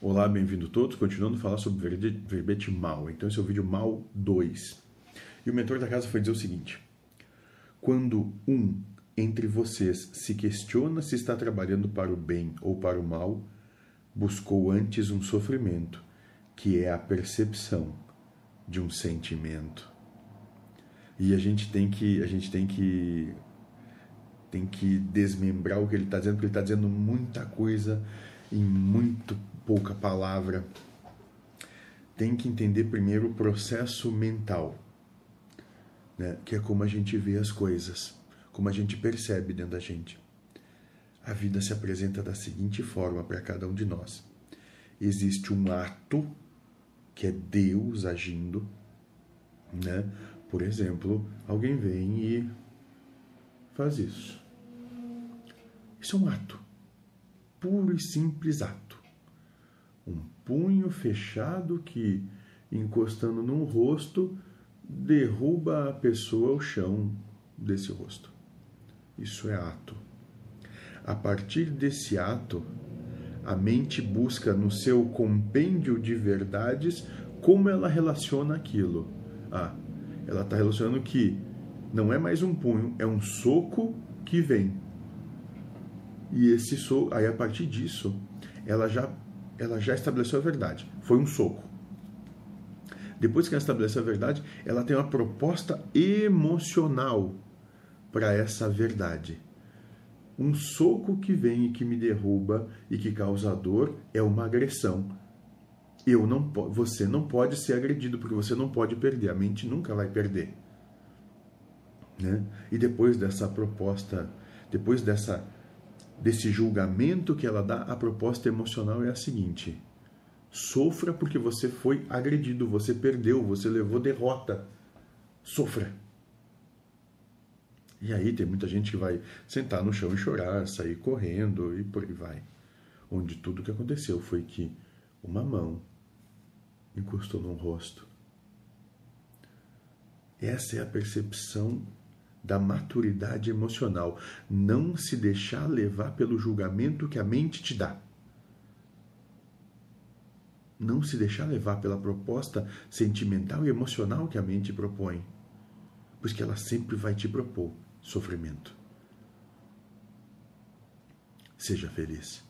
Olá, bem-vindo todos. Continuando a falar sobre verbete mal. Então, esse é o vídeo mal 2. E o mentor da casa foi dizer o seguinte: Quando um entre vocês se questiona se está trabalhando para o bem ou para o mal, buscou antes um sofrimento, que é a percepção de um sentimento. E a gente tem que, a gente tem que tem que desmembrar o que ele está dizendo, porque ele está dizendo muita coisa em muito pouca palavra. Tem que entender primeiro o processo mental, né? que é como a gente vê as coisas, como a gente percebe dentro da gente. A vida se apresenta da seguinte forma para cada um de nós: existe um ato, que é Deus agindo, né? Por exemplo, alguém vem e faz isso. Isso é um ato puro e simples ato. Um punho fechado que, encostando num rosto, derruba a pessoa ao chão desse rosto. Isso é ato. A partir desse ato, a mente busca no seu compêndio de verdades como ela relaciona aquilo. Ah, ela está relacionando que não é mais um punho, é um soco que vem. E esse soco, aí a partir disso, ela já, ela já estabeleceu a verdade. Foi um soco. Depois que ela estabeleceu a verdade, ela tem uma proposta emocional para essa verdade. Um soco que vem e que me derruba e que causa dor é uma agressão. Eu não, você não pode ser agredido porque você não pode perder. A mente nunca vai perder. Né? E depois dessa proposta, depois dessa desse julgamento que ela dá, a proposta emocional é a seguinte: sofra porque você foi agredido, você perdeu, você levou derrota. Sofra. E aí tem muita gente que vai sentar no chão e chorar, sair correndo e por aí vai. Onde tudo que aconteceu foi que uma mão encostou num rosto. Essa é a percepção da maturidade emocional. Não se deixar levar pelo julgamento que a mente te dá. Não se deixar levar pela proposta sentimental e emocional que a mente propõe. Pois que ela sempre vai te propor sofrimento. Seja feliz.